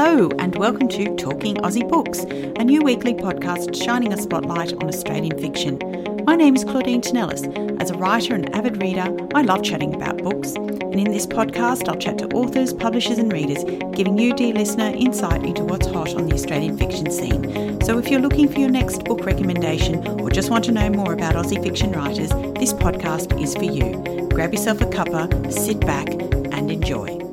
Hello, and welcome to Talking Aussie Books, a new weekly podcast shining a spotlight on Australian fiction. My name is Claudine Tinellis. As a writer and avid reader, I love chatting about books. And in this podcast, I'll chat to authors, publishers, and readers, giving you, dear listener, insight into what's hot on the Australian fiction scene. So if you're looking for your next book recommendation or just want to know more about Aussie fiction writers, this podcast is for you. Grab yourself a cuppa, sit back, and enjoy.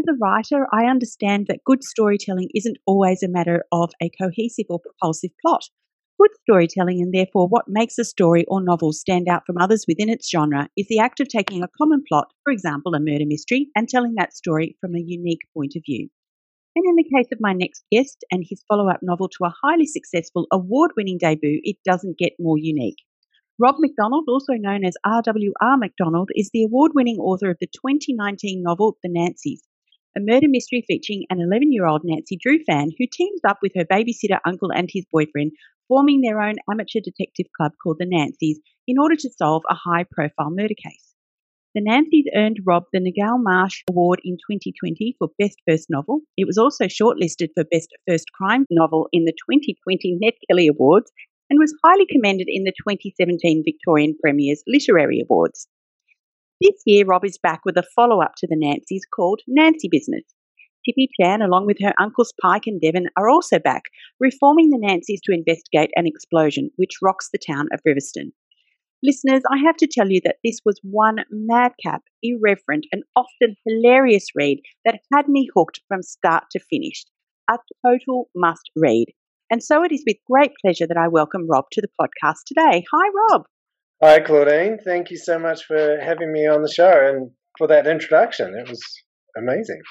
As a writer, I understand that good storytelling isn't always a matter of a cohesive or propulsive plot. Good storytelling, and therefore what makes a story or novel stand out from others within its genre, is the act of taking a common plot, for example, a murder mystery, and telling that story from a unique point of view. And in the case of my next guest and his follow up novel to a highly successful award winning debut, it doesn't get more unique. Rob McDonald, also known as R.W.R. McDonald, is the award winning author of the 2019 novel The Nancys, a murder mystery featuring an 11 year old Nancy Drew fan who teams up with her babysitter uncle and his boyfriend, forming their own amateur detective club called the Nancys in order to solve a high profile murder case. The Nancys earned Rob the Ngaio Marsh Award in 2020 for Best First Novel. It was also shortlisted for Best First Crime Novel in the 2020 Ned Kelly Awards and was highly commended in the 2017 Victorian Premier's Literary Awards. This year, Rob is back with a follow up to the Nancys called Nancy Business. Tippy Chan, along with her uncles Pike and Devon, are also back, reforming the Nancys to investigate an explosion which rocks the town of Riverstone. Listeners, I have to tell you that this was one madcap, irreverent, and often hilarious read that had me hooked from start to finish. A total must read. And so it is with great pleasure that I welcome Rob to the podcast today. Hi, Rob. Hi, Claudine. Thank you so much for having me on the show and for that introduction. It was amazing.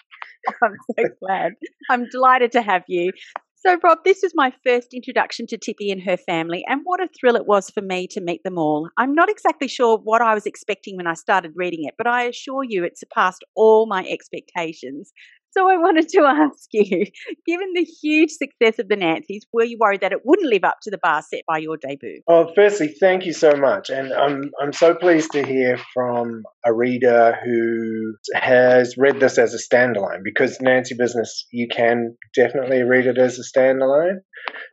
I'm so glad. I'm delighted to have you. So, Rob, this was my first introduction to Tippy and her family, and what a thrill it was for me to meet them all. I'm not exactly sure what I was expecting when I started reading it, but I assure you it surpassed all my expectations. So I wanted to ask you, given the huge success of the Nancys, were you worried that it wouldn't live up to the bar set by your debut? Well, firstly, thank you so much, and I'm I'm so pleased to hear from a reader who has read this as a standalone because Nancy Business you can definitely read it as a standalone.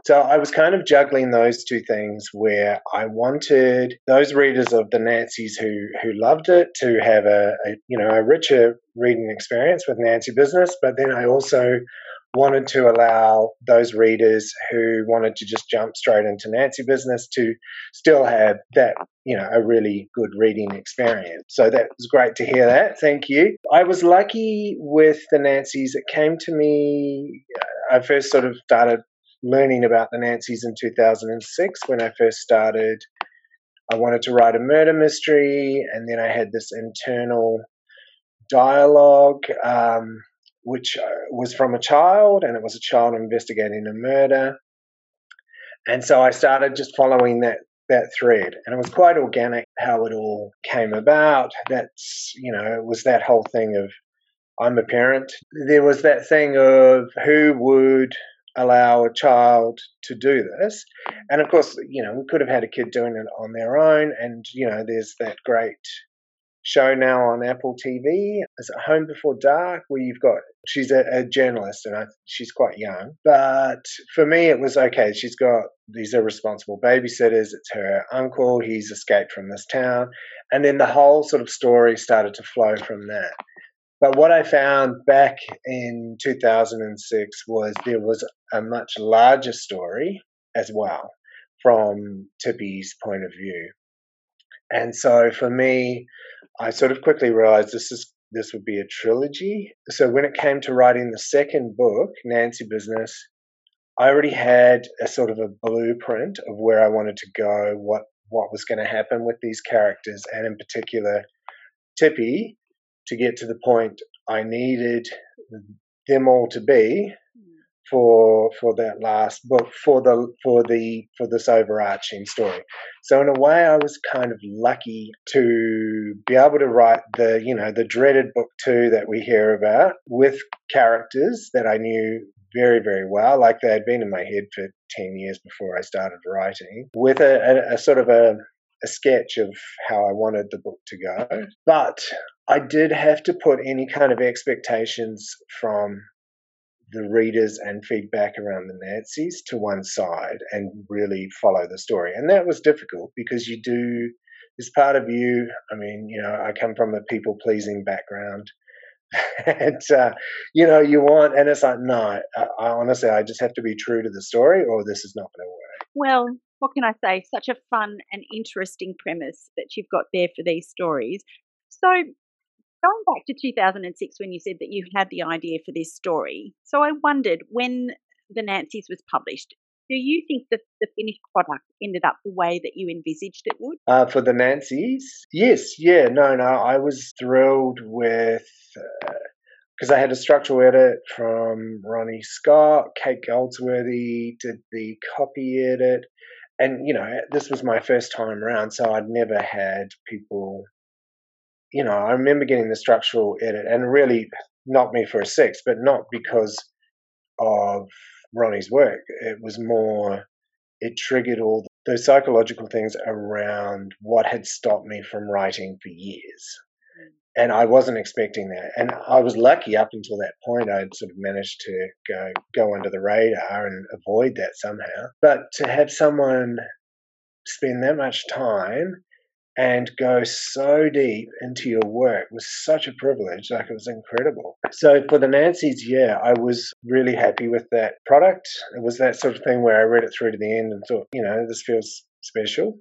So I was kind of juggling those two things where I wanted those readers of the Nancys who who loved it to have a, a you know a richer reading experience with Nancy Business, but then I also wanted to allow those readers who wanted to just jump straight into Nancy Business to still have that, you know, a really good reading experience. So that was great to hear that. Thank you. I was lucky with the Nancys. It came to me, uh, I first sort of started learning about the Nancys in 2006 when I first started. I wanted to write a murder mystery, and then I had this internal dialogue, um, which uh, was from a child, and it was a child investigating a murder. And so I started just following that that thread, and it was quite organic how it all came about. That's you know, it was that whole thing of I'm a parent. There was that thing of who would allow a child to do this. And of course, you know, we could have had a kid doing it on their own. And, you know, there's that great show now on Apple TV. Is it Home Before Dark? Where you've got she's a, a journalist and I, she's quite young. But for me, it was okay. She's got these irresponsible babysitters. It's her uncle. He's escaped from this town, and then the whole sort of story started to flow from that. But what I found back in 2006 was there was a much larger story as well from Tippy's point of view. And so for me, I sort of quickly realized this is this would be a trilogy. So when it came to writing the second book, Nancy Business, I already had a sort of a blueprint of where I wanted to go, what what was going to happen with these characters, and in particular, Tippy, to get to the point I needed them all to be for for that last book for the for the for this overarching story. So in a way, I was kind of lucky to be able to write the you know the dreaded book two that we hear about with characters that I knew very very well, like they had been in my head for ten years before I started writing, with a, a, a sort of a a sketch of how I wanted the book to go. But I did have to put any kind of expectations from the readers and feedback around the Nancy's to one side and really follow the story. And that was difficult because you do, as part of you, I mean, you know, I come from a people pleasing background. and uh, you know you want and it's like no I, I honestly i just have to be true to the story or this is not going to work well what can i say such a fun and interesting premise that you've got there for these stories so going back to 2006 when you said that you had the idea for this story, so I wondered when the Nancy's was published, do you think that the finished product ended up the way that you envisaged it would? Uh, for the Nancy's? Yes, yeah, no, no. I was thrilled with. Because uh, I had a structural edit from Ronnie Scott, Kate Goldsworthy did the copy edit, and you know this was my first time around, so I'd never had people you know, I remember getting the structural edit and really knocked me for a six, but not because of Ronnie's work. It was more, it triggered all those psychological things around what had stopped me from writing for years. Mm. And I wasn't expecting that. And I was lucky up until that point. I'd sort of managed to go go under the radar and avoid that somehow. But to have someone spend that much time and go so deep into your work was such a privilege. Like it was incredible. So for the Nancy's, yeah, I was really happy with that product. It was that sort of thing where I read it through to the end and thought, you know, this feels special.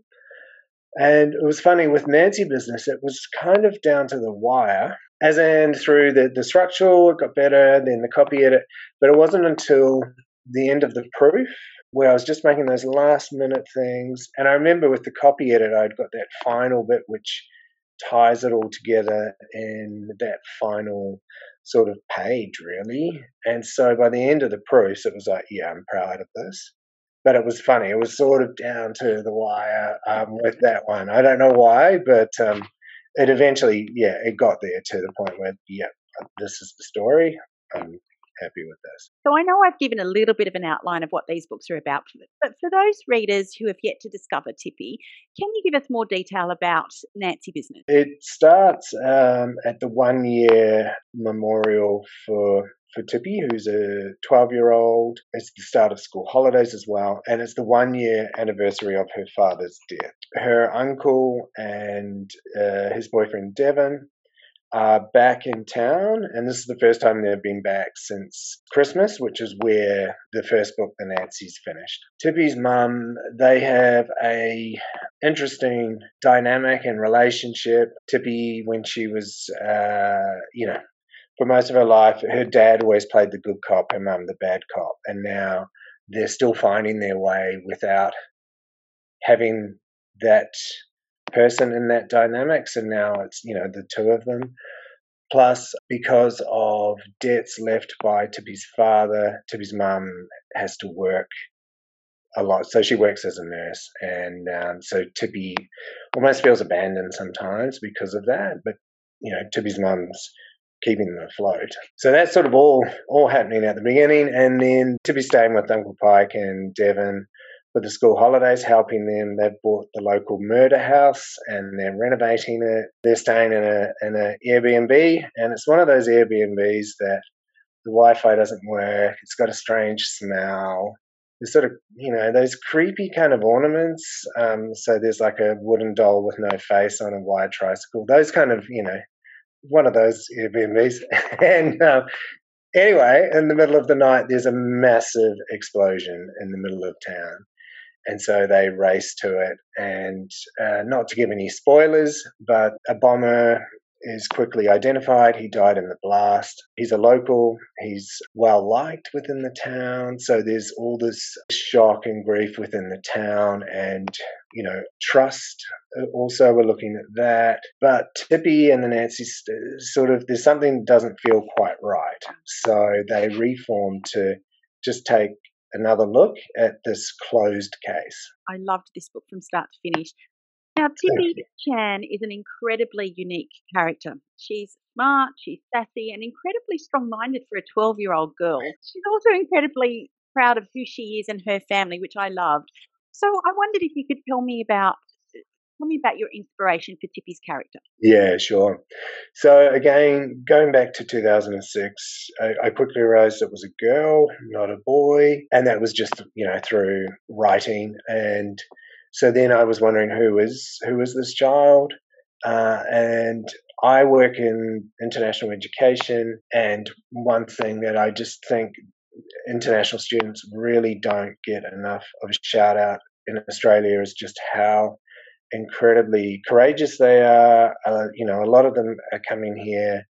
And it was funny with Nancy Business, it was kind of down to the wire. As in through the, the structural, it got better, then the copy edit. But it wasn't until the end of the proof where I was just making those last minute things. And I remember with the copy edit, I'd got that final bit which ties it all together in that final sort of page, really. And so by the end of the proofs, it was like, yeah, I'm proud of this. But it was funny. It was sort of down to the wire um, with that one. I don't know why, but um, it eventually, yeah, it got there to the point where, yeah, this is the story. Um, happy with this. So I know I've given a little bit of an outline of what these books are about, but for those readers who have yet to discover Tippy, can you give us more detail about Nancy Business? It starts um, at the one year memorial for for Tippy, who's a 12 year old. It's the start of school holidays as well, and it's the one year anniversary of her father's death. Her uncle and uh, his boyfriend Devon are back in town, and this is the first time they've been back since Christmas, which is where the first book, The Nancy's, finished. Tippy's mum, they have a interesting dynamic and relationship. Tippy, when she was, uh, you know, for most of her life, her dad always played the good cop, her mum the bad cop, and now they're still finding their way without having that person in that dynamics, and now it's you know the two of them. Plus, because of debts left by Tippy's father, Tippy's mum has to work a lot. So she works as a nurse, and um, so Tippy almost feels abandoned sometimes because of that. But you know, Tippy's mum's keeping them afloat. So that's sort of all all happening at the beginning, and then Tippy's staying with Uncle Pike and Devon for the school holidays, helping them. They've bought the local murder house and they're renovating it. They're staying in a in an Airbnb, and it's one of those Airbnbs that the Wi-Fi doesn't work. It's got a strange smell. There's sort of you know those creepy kind of ornaments. Um, so there's like a wooden doll with no face on a wire tricycle. Those kind of you know one of those Airbnbs. and um, anyway, in the middle of the night, there's a massive explosion in the middle of town and so they race to it. And uh, not to give any spoilers, but a bomber is quickly identified. He died in the blast. He's a local. He's well liked within the town. So there's all this shock and grief within the town and, you know, trust. Uh, also, we're looking at that. But Tippy and the Nancy's sort of, there's something that doesn't feel quite right. So they reform to just take another look at this closed case. I loved this book from start to finish. Now, Tippy Chan is an incredibly unique character. She's smart, she's sassy, and incredibly strong minded for a 12 year old girl. She's also incredibly proud of who she is and her family, which I loved. So I wondered if you could tell me about tell me about your inspiration for Tippy's character. Yeah, sure. So again, going back to 2006, I, I quickly realized it was a girl, not a boy, and that was just you know through writing. And so then I was wondering who is who is this child, uh, and I work in international education, and one thing that I just think international students really don't get enough of a shout out in Australia is just how incredibly courageous they are. Uh, you know, a lot of them are coming here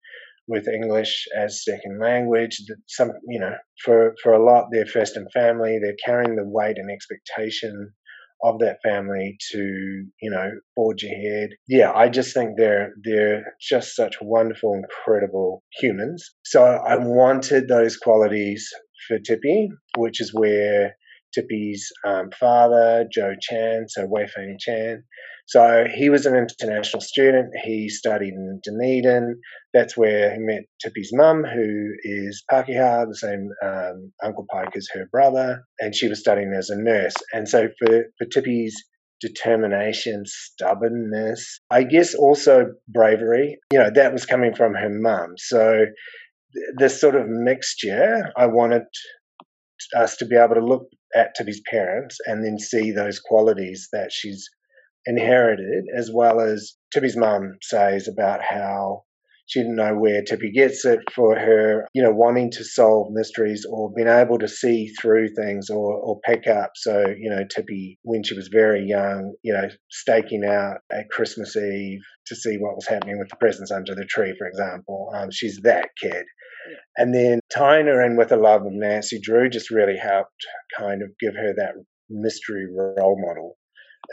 with English as second language. Some, you know, for for a lot, they're first in family. They're carrying the weight and expectation of that family to, you know, forge ahead. Yeah, I just think they're they're just such wonderful, incredible humans. So I wanted those qualities for Tippy, which is where Tippy's um, father, Joe Chan, so Wei Feng Chan. So he was an international student. He studied in Dunedin. That's where he met Tippy's mum, who is Pakeha, the same um, Uncle Pike as her brother, and she was studying as a nurse. And so for, for Tippy's determination, stubbornness, I guess also bravery, you know, that was coming from her mum. So this sort of mixture, I wanted us to be able to look at Tippy's parents and then see those qualities that she's inherited, as well as Tippy's mum says about how she didn't know where Tippy gets it for her, you know, wanting to solve mysteries or being able to see through things or, or pick up. So, you know, Tippy, when she was very young, you know, staking out at Christmas Eve to see what was happening with the presents under the tree, for example. Um, she's that kid. And then tying her in with the love of Nancy Drew just really helped kind of give her that mystery role model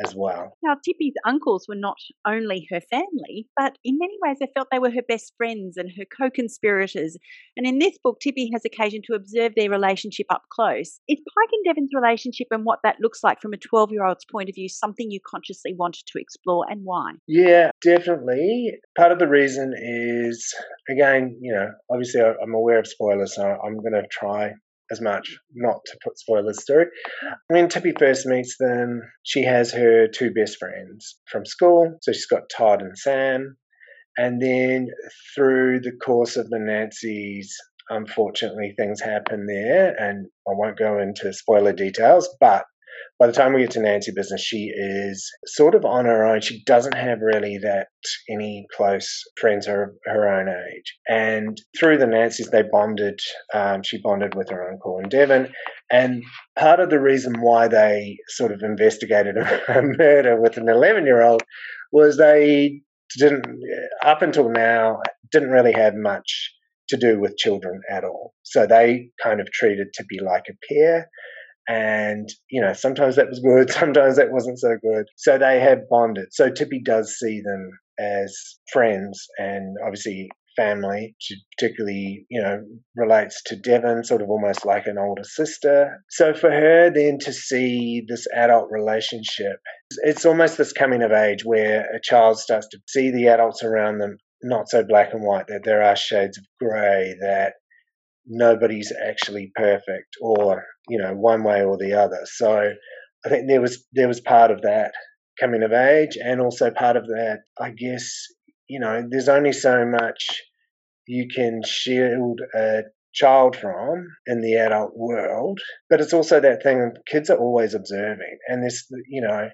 as well. Now, Tippy's uncles were not only her family, but in many ways I felt they were her best friends and her co conspirators. And in this book, Tippy has occasion to observe their relationship up close. Is Pike and Devon's relationship and what that looks like from a 12 year old's point of view something you consciously wanted to explore and why? Yeah, definitely. Part of the reason is, again, you know, obviously I'm aware of spoilers, so I'm going to try as much, not to put spoilers through. When Tippy first meets them, she has her two best friends from school. So she's got Todd and Sam. And then through the course of the Nancy's, unfortunately, things happen there. And I won't go into spoiler details, but by the time we get to Nancy business, she is sort of on her own. She doesn't have really that any close friends her her own age. And through the Nancys, they bonded. Um, she bonded with her uncle in Devon. And part of the reason why they sort of investigated a murder with an 11 year old was they didn't, up until now, didn't really have much to do with children at all. So they kind of treated Tippy like a peer and you know sometimes that was good sometimes that wasn't so good. So they have bonded. So tippy does see them as friends and obviously family she particularly you know relates to devon sort of almost like an older sister. So for her then to see this adult relationship it's almost this coming of age where a child starts to see the adults around them not so black and white that there are shades of grey that nobody's actually perfect or you know one way or the other. So i think there was there was part of that coming of age and also part of that i guess you know there's only so much you can shield a child from in the adult world but it's also that thing kids are always observing and this you know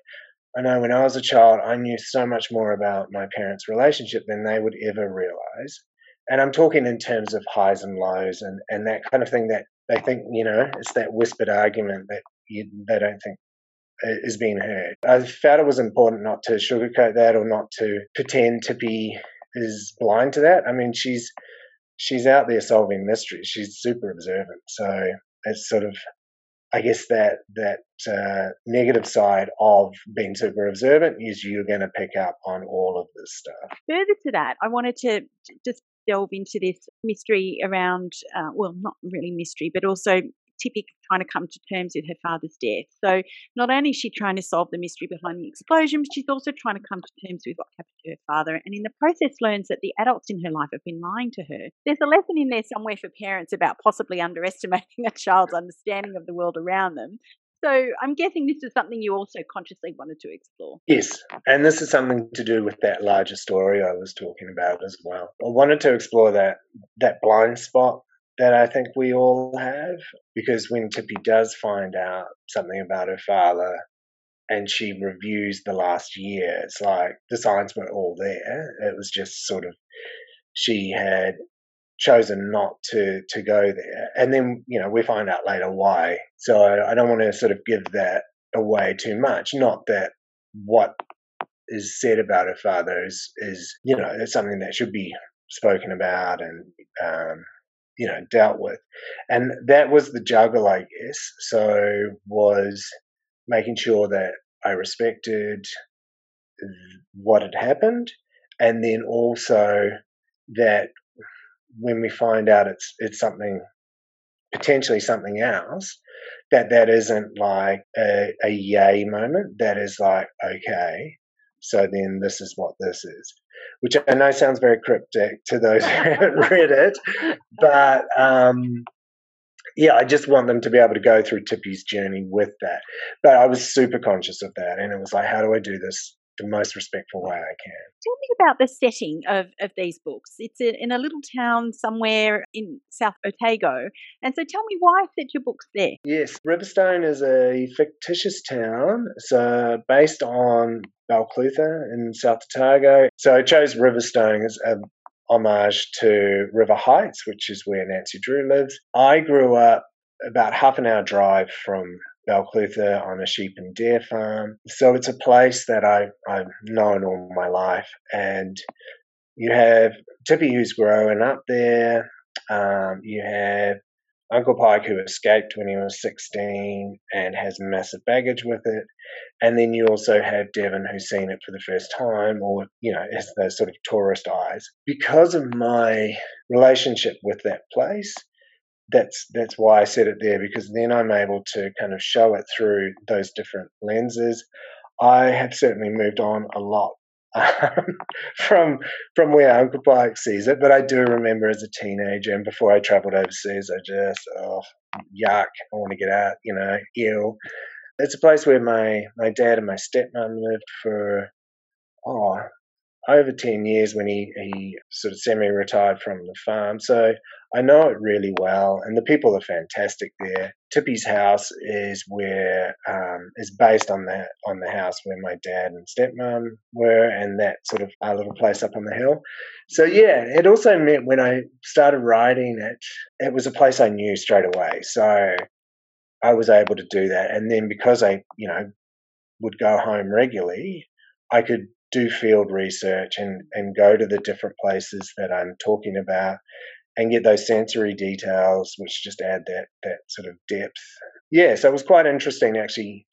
I know when I was a child, I knew so much more about my parents' relationship than they would ever realize. And I'm talking in terms of highs and lows and, and that kind of thing that they think, you know, it's that whispered argument that you, they don't think is being heard. I felt it was important not to sugarcoat that or not to pretend to be is blind to that. I mean, she's she's out there solving mysteries. She's super observant. So it's sort of, I guess that that uh, negative side of being super observant is you're going to pick up on all of this stuff. Further to that, I wanted to just delve into this mystery around, uh, well, not really mystery, but also Tippy trying to come to terms with her father's death. So not only is she trying to solve the mystery behind the explosion, but she's also trying to come to terms with what happened to her father. And in the process, learns that the adults in her life have been lying to her. There's a lesson in there somewhere for parents about possibly underestimating a child's understanding of the world around them. So I'm guessing this is something you also consciously wanted to explore. Yes, and this is something to do with that larger story I was talking about as well. I wanted to explore that that blind spot that I think we all have because when Tippy does find out something about her father and she reviews the last year, it's like the signs were all there. It was just sort of she had chosen not to to go there, and then you know we find out later why. So I don't want to sort of give that away too much. Not that what is said about her father is is you know it's something that should be spoken about and um, you know dealt with, and that was the juggle, I guess. So was making sure that I respected what had happened, and then also that when we find out it's it's something potentially something else, that that isn't like a, a yay moment. That is like okay, so then this is what this is, which I know sounds very cryptic to those who haven't read it, but um, yeah, I just want them to be able to go through Tippy's journey with that. But I was super conscious of that, and it was like, how do I do this the most respectful way I can. Tell me about the setting of, of these books. It's in a little town somewhere in South Otago. And so tell me why I set your books there? Yes, Riverstone is a fictitious town. So uh, based on Balclutha in South Otago. So I chose Riverstone as a homage to River Heights, which is where Nancy Drew lives. I grew up about half an hour drive from Balclutha on a sheep and deer farm. So it's a place that I, I've known all my life. And you have Tippy who's growing up there. Um, you have Uncle Pike who escaped when he was 16 and has massive baggage with it. And then you also have Devon who's seen it for the first time or, you know, has those sort of tourist eyes. Because of my relationship with that place, that's that's why I said it there because then I'm able to kind of show it through those different lenses. I have certainly moved on a lot um, from from where Uncle Pike sees it, but I do remember as a teenager and before I travelled overseas, I just oh yuck, I want to get out, you know, ill. It's a place where my my dad and my stepmom lived for oh over 10 years when he, he sort of semi retired from the farm. So I know it really well, and the people are fantastic there. Tippy's house is where um, is based on the on the house where my dad and stepmom were, and that sort of our little place up on the hill. So yeah, it also meant when I started writing it, it was a place I knew straight away. So I was able to do that, and then because I you know would go home regularly, I could do field research and, and go to the different places that I'm talking about and get those sensory details, which just add that that sort of depth. Yeah, so it was quite interesting actually.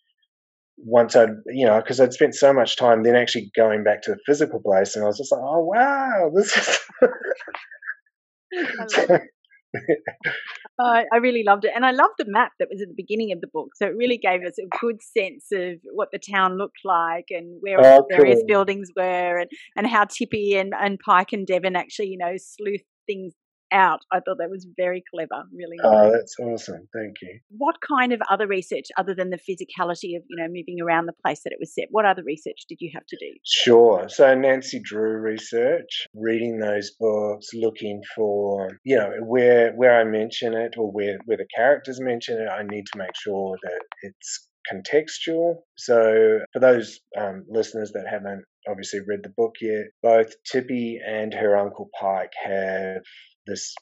Once I'd, you know, because I'd spent so much time then actually going back to the physical place, and I was just like, oh wow, this is. uh, I really loved it. And I loved the map that was at the beginning of the book. So it really gave us a good sense of what the town looked like and where oh, various buildings were and, and how Tippy and, and Pike and Devon actually, you know, sleuth things out. I thought that was very clever, really. Oh, that's awesome. Thank you. What kind of other research, other than the physicality of, you know, moving around the place that it was set, what other research did you have to do? Sure. So Nancy Drew research, reading those books, looking for, you know, where where I mention it or where, where the characters mention it, I need to make sure that it's contextual. So, for those um, listeners that haven't obviously read the book yet, both Tippy and her uncle Pike have this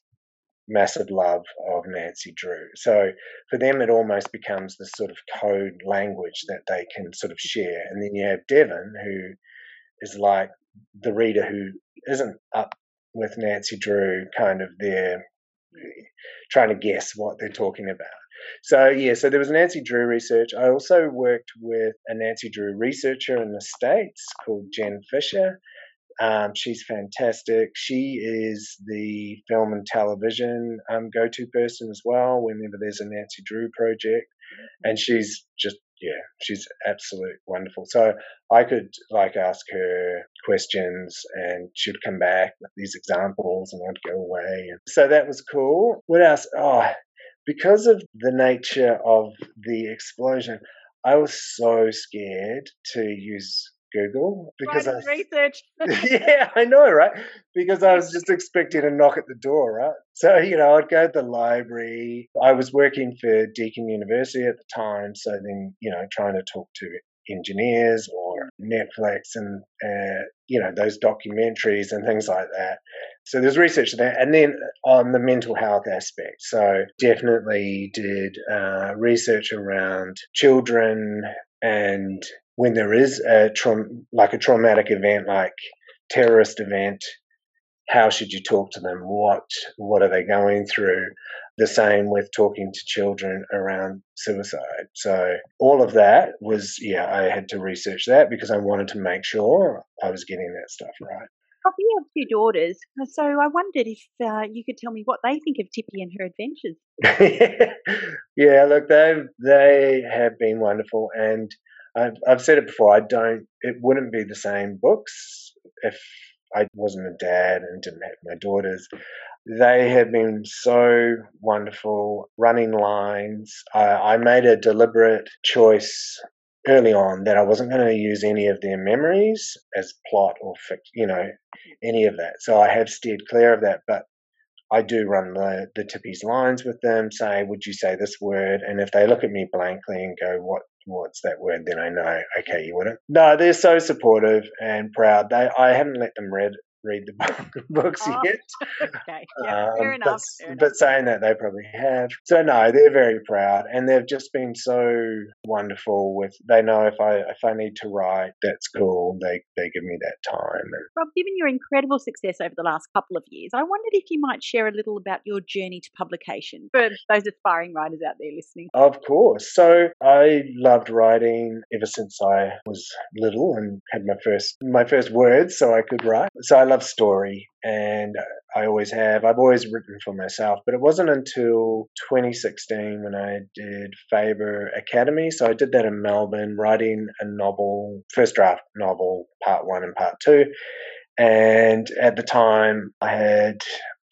massive love of Nancy Drew. So for them, it almost becomes this sort of code language that they can sort of share. And then you have Devon, who is like the reader who isn't up with Nancy Drew, kind of there trying to guess what they're talking about. So yeah, so there was Nancy Drew research. I also worked with a Nancy Drew researcher in the States called Jen Fisher, um, she's fantastic. She is the film and television um, go to person as well whenever there's a Nancy Drew project. And she's just, yeah, she's absolute wonderful. So I could like ask her questions and she'd come back with these examples and I'd go away. So that was cool. What else? Oh, because of the nature of the explosion, I was so scared to use Google because I research. yeah, I know, right? Because I was just expecting a knock at the door, right? So you know, I'd go to the library. I was working for Deakin University at the time, so then you know, trying to talk to engineers or Netflix and uh, you know those documentaries and things like that. So there's research there, and then on the mental health aspect. So definitely did uh, research around children and when there is a tra- like a traumatic event, like terrorist event, how should you talk to them? What what are they going through? The same with talking to children around suicide. So all of that was yeah, I had to research that because I wanted to make sure I was getting that stuff right. Probably have two daughters, so I wondered if uh, you could tell me what they think of Tippy and her adventures. yeah, look, they they have been wonderful, and I've, I've said it before. I don't. It wouldn't be the same books if I wasn't a dad and didn't have my daughters. They have been so wonderful running lines. I, I made a deliberate choice early on that I wasn't going to use any of their memories as plot or you know, any of that. So I have steered clear of that. But I do run the, the Tippy's lines with them, say, would you say this word? And if they look at me blankly and go, what what's that word, then I know, okay, you wouldn't. No, they're so supportive and proud. They I haven't let them read read the books oh, yet. Okay, yeah, um, fair, enough, but, saying that, they probably have. So no, they're very proud, and they've just been so wonderful. With they know if I if I need to write, that's cool. They they give me that time. Rob, given your incredible success over the last couple of years, I wondered if you might share a little about your journey to publication for those aspiring writers out there listening. Of course. So I loved writing ever since I was little and had my first my first words, so I could write. So I love story and I always have. I've always written for myself, but it wasn't until 2016 when I did Faber Academy. So I did that in Melbourne, writing a novel, first draft novel, part one and part two. And at the time, I had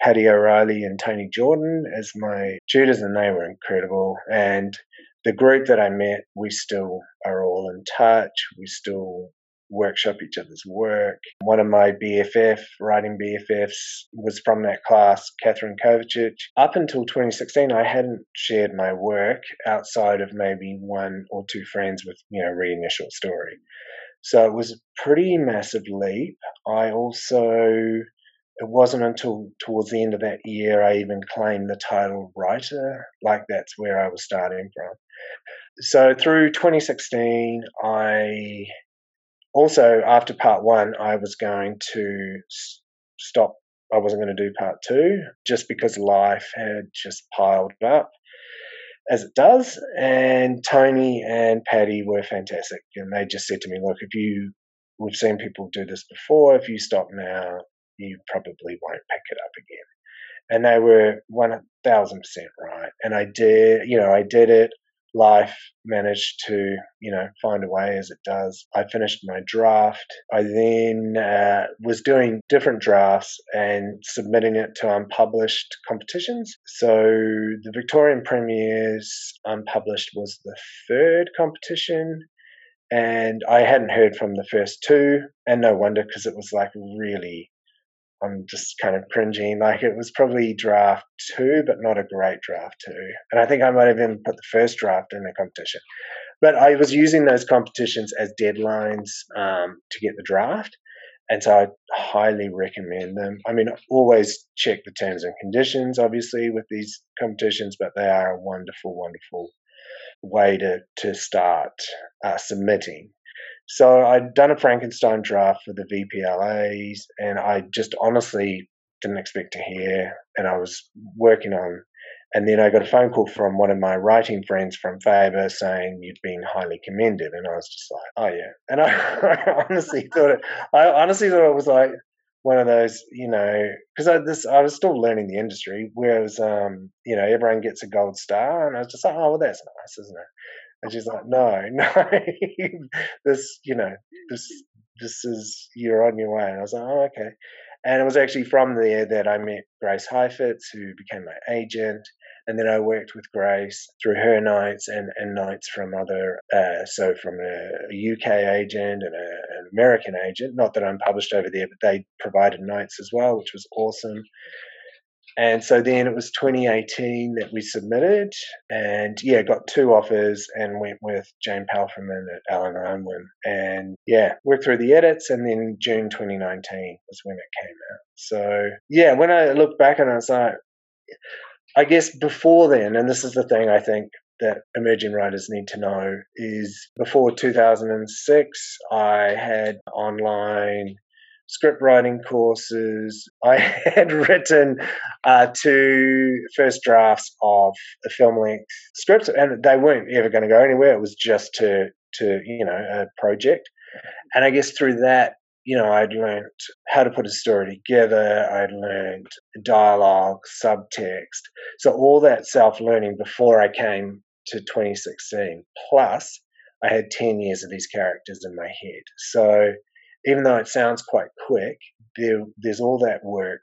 Paddy O'Reilly and Toni Jordan as my tutors, and they were incredible. And the group that I met, we still are all in touch. We still workshop each other's work. One of my BFF, writing BFFs, was from that class, Katherine Kovacic. Up until 2016, I hadn't shared my work outside of maybe one or two friends with, you know, reading a short story. So it was a pretty massive leap. I also, it wasn't until towards the end of that year I even claimed the title writer. Like that's where I was starting from. So through 2016, I also after part one, I was going to stop. I wasn't going to do part two just because life had just piled up as it does. And Toni and Paddy were fantastic, and they just said to me, "Look, if you we've seen people do this before. If you stop now, you probably won't pick it up again." And they were one thousand percent right. And I did, you know, I did it life managed to, you know, find a way as it does. I finished my draft. I then uh, was doing different drafts and submitting it to unpublished competitions. So the Victorian Premier's unpublished was the third competition. And I hadn't heard from the first two, and no wonder because it was like really I'm just kind of cringing. Like it was probably draft two, but not a great draft two. And I think I might have even put the first draft in the competition. But I was using those competitions as deadlines um, to get the draft. And so I highly recommend them. I mean, always check the terms and conditions, obviously, with these competitions, but they are a wonderful, wonderful way to, to start uh, submitting so I'd done a Frankenstein draft for the VPLAs, and I just honestly didn't expect to hear. And I was working on, and then I got a phone call from one of my writing friends from Faber saying you'd been highly commended, and I was just like, oh yeah. And I, I honestly thought it. I honestly thought it was like one of those, you know, because I this I was still learning the industry, whereas um, you know, everyone gets a gold star, and I was just like, oh well, that's nice, isn't it? And she's like, no, no, this, you know, this, this is, you're on your way. And I was like, oh, okay. And it was actually from there that I met Grace Heifetz, who became my agent. And then I worked with Grace through her nights and, and notes from other, uh, so from a, a UK agent and a, an American agent. Not that I'm published over there, but they provided notes as well, which was awesome. And so then it was 2018 that we submitted, and yeah, got two offers and went with Jane Palfreyman at Allen Unwin. And yeah, worked through the edits, and then June 2019 was when it came out. So yeah, when I look back and I was like, I guess before then, and this is the thing I think that emerging writers need to know is before 2006, I had online script writing courses. I had written uh, two first drafts of a film length scripts, and they weren't ever going to go anywhere. It was just to to you know a project, and I guess through that. You know, I'd learned how to put a story together. I'd learned dialogue, subtext. So, all that self learning before I came to 2016. Plus, I had 10 years of these characters in my head. So, even though it sounds quite quick, there, there's all that work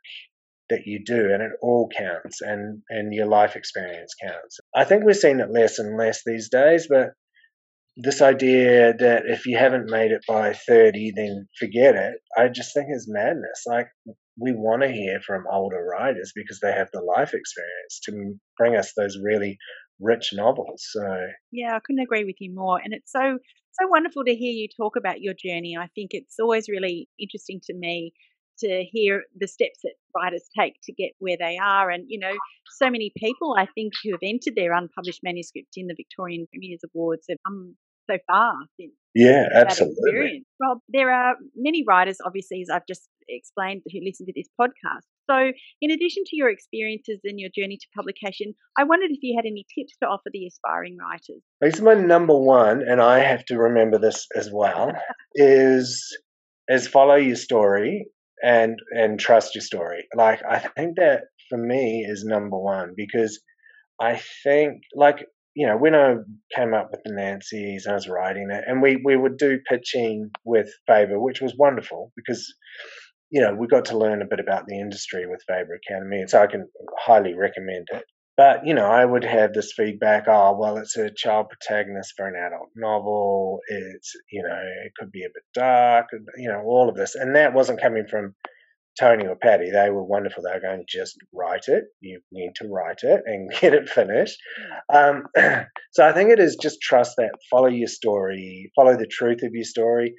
that you do and it all counts and, and your life experience counts. I think we're seeing it less and less these days, but this idea that if you haven't made it by 30, then forget it, I just think is madness. Like, we want to hear from older writers because they have the life experience to bring us those really rich novels. So, yeah, I couldn't agree with you more. And it's so so wonderful to hear you talk about your journey. I think it's always really interesting to me to hear the steps that writers take to get where they are. And, you know, so many people, I think, who have entered their unpublished manuscripts in the Victorian Premier's Awards have come so far since. Yeah, absolutely. Well, there are many writers, obviously, as I've just explained, who listen to this podcast. So, in addition to your experiences and your journey to publication, I wondered if you had any tips to offer the aspiring writers. Is my number one, and I have to remember this as well, is is follow your story and and trust your story. Like I think that for me is number one because I think like you know when I came up with the Nancy's, I was writing it, and we we would do pitching with Faber, which was wonderful because you know, we got to learn a bit about the industry with Faber Academy, and so I can highly recommend it. But you know, I would have this feedback. Oh, well, it's a child protagonist for an adult novel. It's you know, it could be a bit dark. You know, all of this, and that wasn't coming from Toni or Paddy. They were wonderful. They were going, just write it. You need to write it and get it finished. Um, so I think it is just trust that. Follow your story. Follow the truth of your story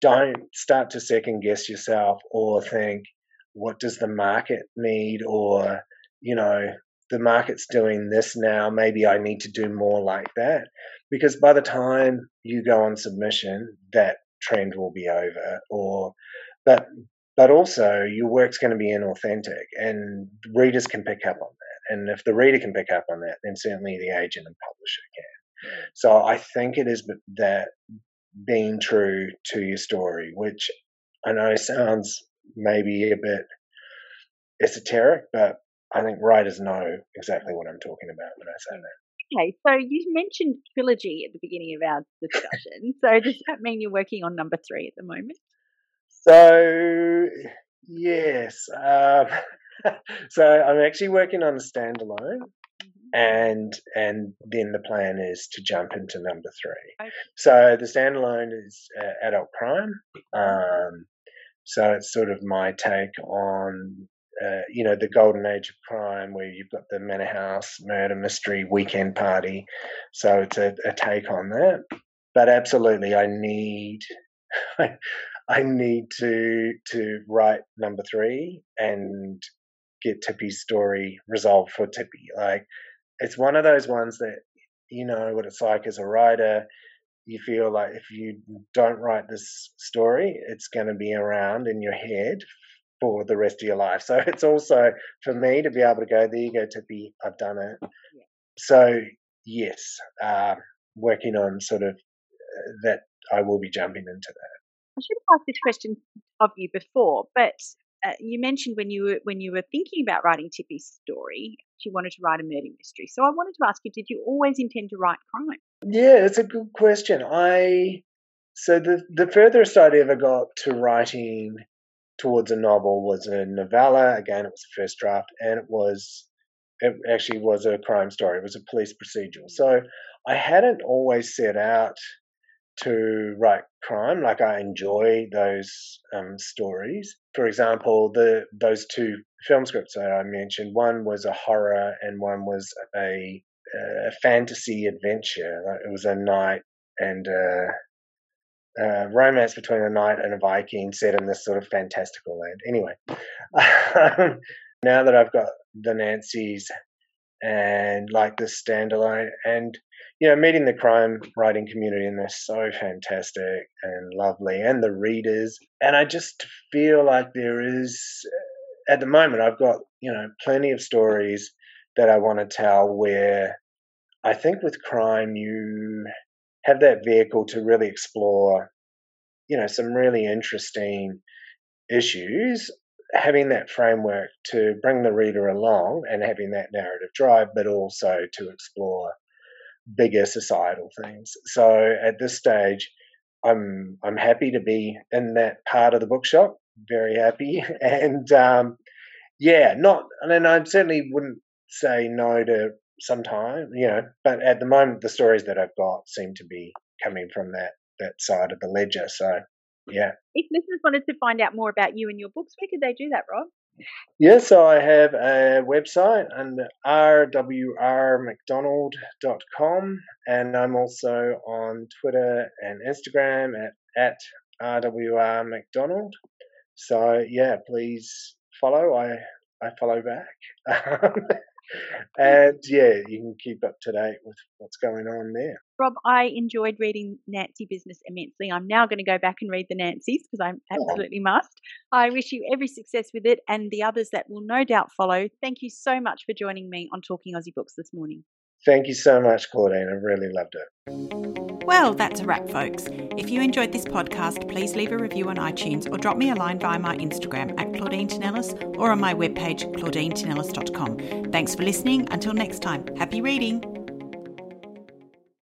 don't start to second guess yourself or think, what does the market need? Or, you know, the market's doing this now, maybe I need to do more like that. Because by the time you go on submission, that trend will be over. Or, but but also your work's going to be inauthentic and readers can pick up on that and if the reader can pick up on that then certainly the agent and publisher can so i think it is that being true to your story, which I know sounds maybe a bit esoteric, but I think writers know exactly what I'm talking about when I say that. Okay, so you mentioned trilogy at the beginning of our discussion. so does that mean you're working on number three at the moment? So yes, um, so I'm actually working on a standalone and and then the plan is to jump into number three. Okay. So the standalone is uh, adult crime. Um, so it's sort of my take on uh, you know the golden age of crime, where you've got the Manor House murder mystery weekend party. So it's a, a take on that. But absolutely, I need. I need to to write number three and get Tippy's story resolved for Tippy. Like it's one of those ones that you know what it's like as a writer. You feel like if you don't write this story, it's going to be around in your head for the rest of your life. So it's also for me to be able to go, there you go, Tippy, I've done it. Yeah. So yes, uh, working on sort of uh, that, I will be jumping into that. I should have asked this question of you before, but uh, you mentioned when you were when you were thinking about writing Tippy's story, she wanted to write a murder mystery. So I wanted to ask you, did you always intend to write crime? Yeah, it's a good question. I so the the furthest I'd ever got to writing towards a novel was a novella. Again, it was the first draft, and it was it actually was a crime story. It was a police procedural. So I hadn't always set out to write crime. Like I enjoy those um, stories. For example, the those two film scripts that I mentioned. One was a horror, and one was a, a fantasy adventure. It was a knight and a, a, romance between a knight and a Viking set in this sort of fantastical land. Anyway, now that I've got the Nancy's and like the standalone and you know meeting the crime writing community and they're so fantastic and lovely and the readers and i just feel like there is uh, at the moment i've got you know plenty of stories that i want to tell where i think with crime you have that vehicle to really explore you know some really interesting issues having that framework to bring the reader along and having that narrative drive, but also to explore bigger societal things. So at this stage, I'm I'm happy to be in that part of the bookshop. Very happy, and um, yeah, not. And I certainly wouldn't say no to some time, you know. But at the moment, the stories that I've got seem to be coming from that that side of the ledger. So yeah. If listeners wanted to find out more about you and your books, where could they do that, Rob? Yeah, so I have a website under rwrmcdonald.com and I'm also on Twitter and Instagram at, at rwrmcdonald. So yeah, please follow. I I follow back. and yeah, you can keep up to date with what's going on there. Rob, I enjoyed reading Nancy Business immensely. I'm now going to go back and read the Nancys because I oh. absolutely oh. must. I wish you every success with it and the others that will no doubt follow. Thank you so much for joining me on Talking Aussie Books this morning. Thank you so much, Claudine. I really loved it. Well, that's a wrap, folks. If you enjoyed this podcast, please leave a review on iTunes or drop me a line via my Instagram at Claudine Tinellis or on my webpage, claudinetinellis.com. Thanks for listening. Until next time, happy reading.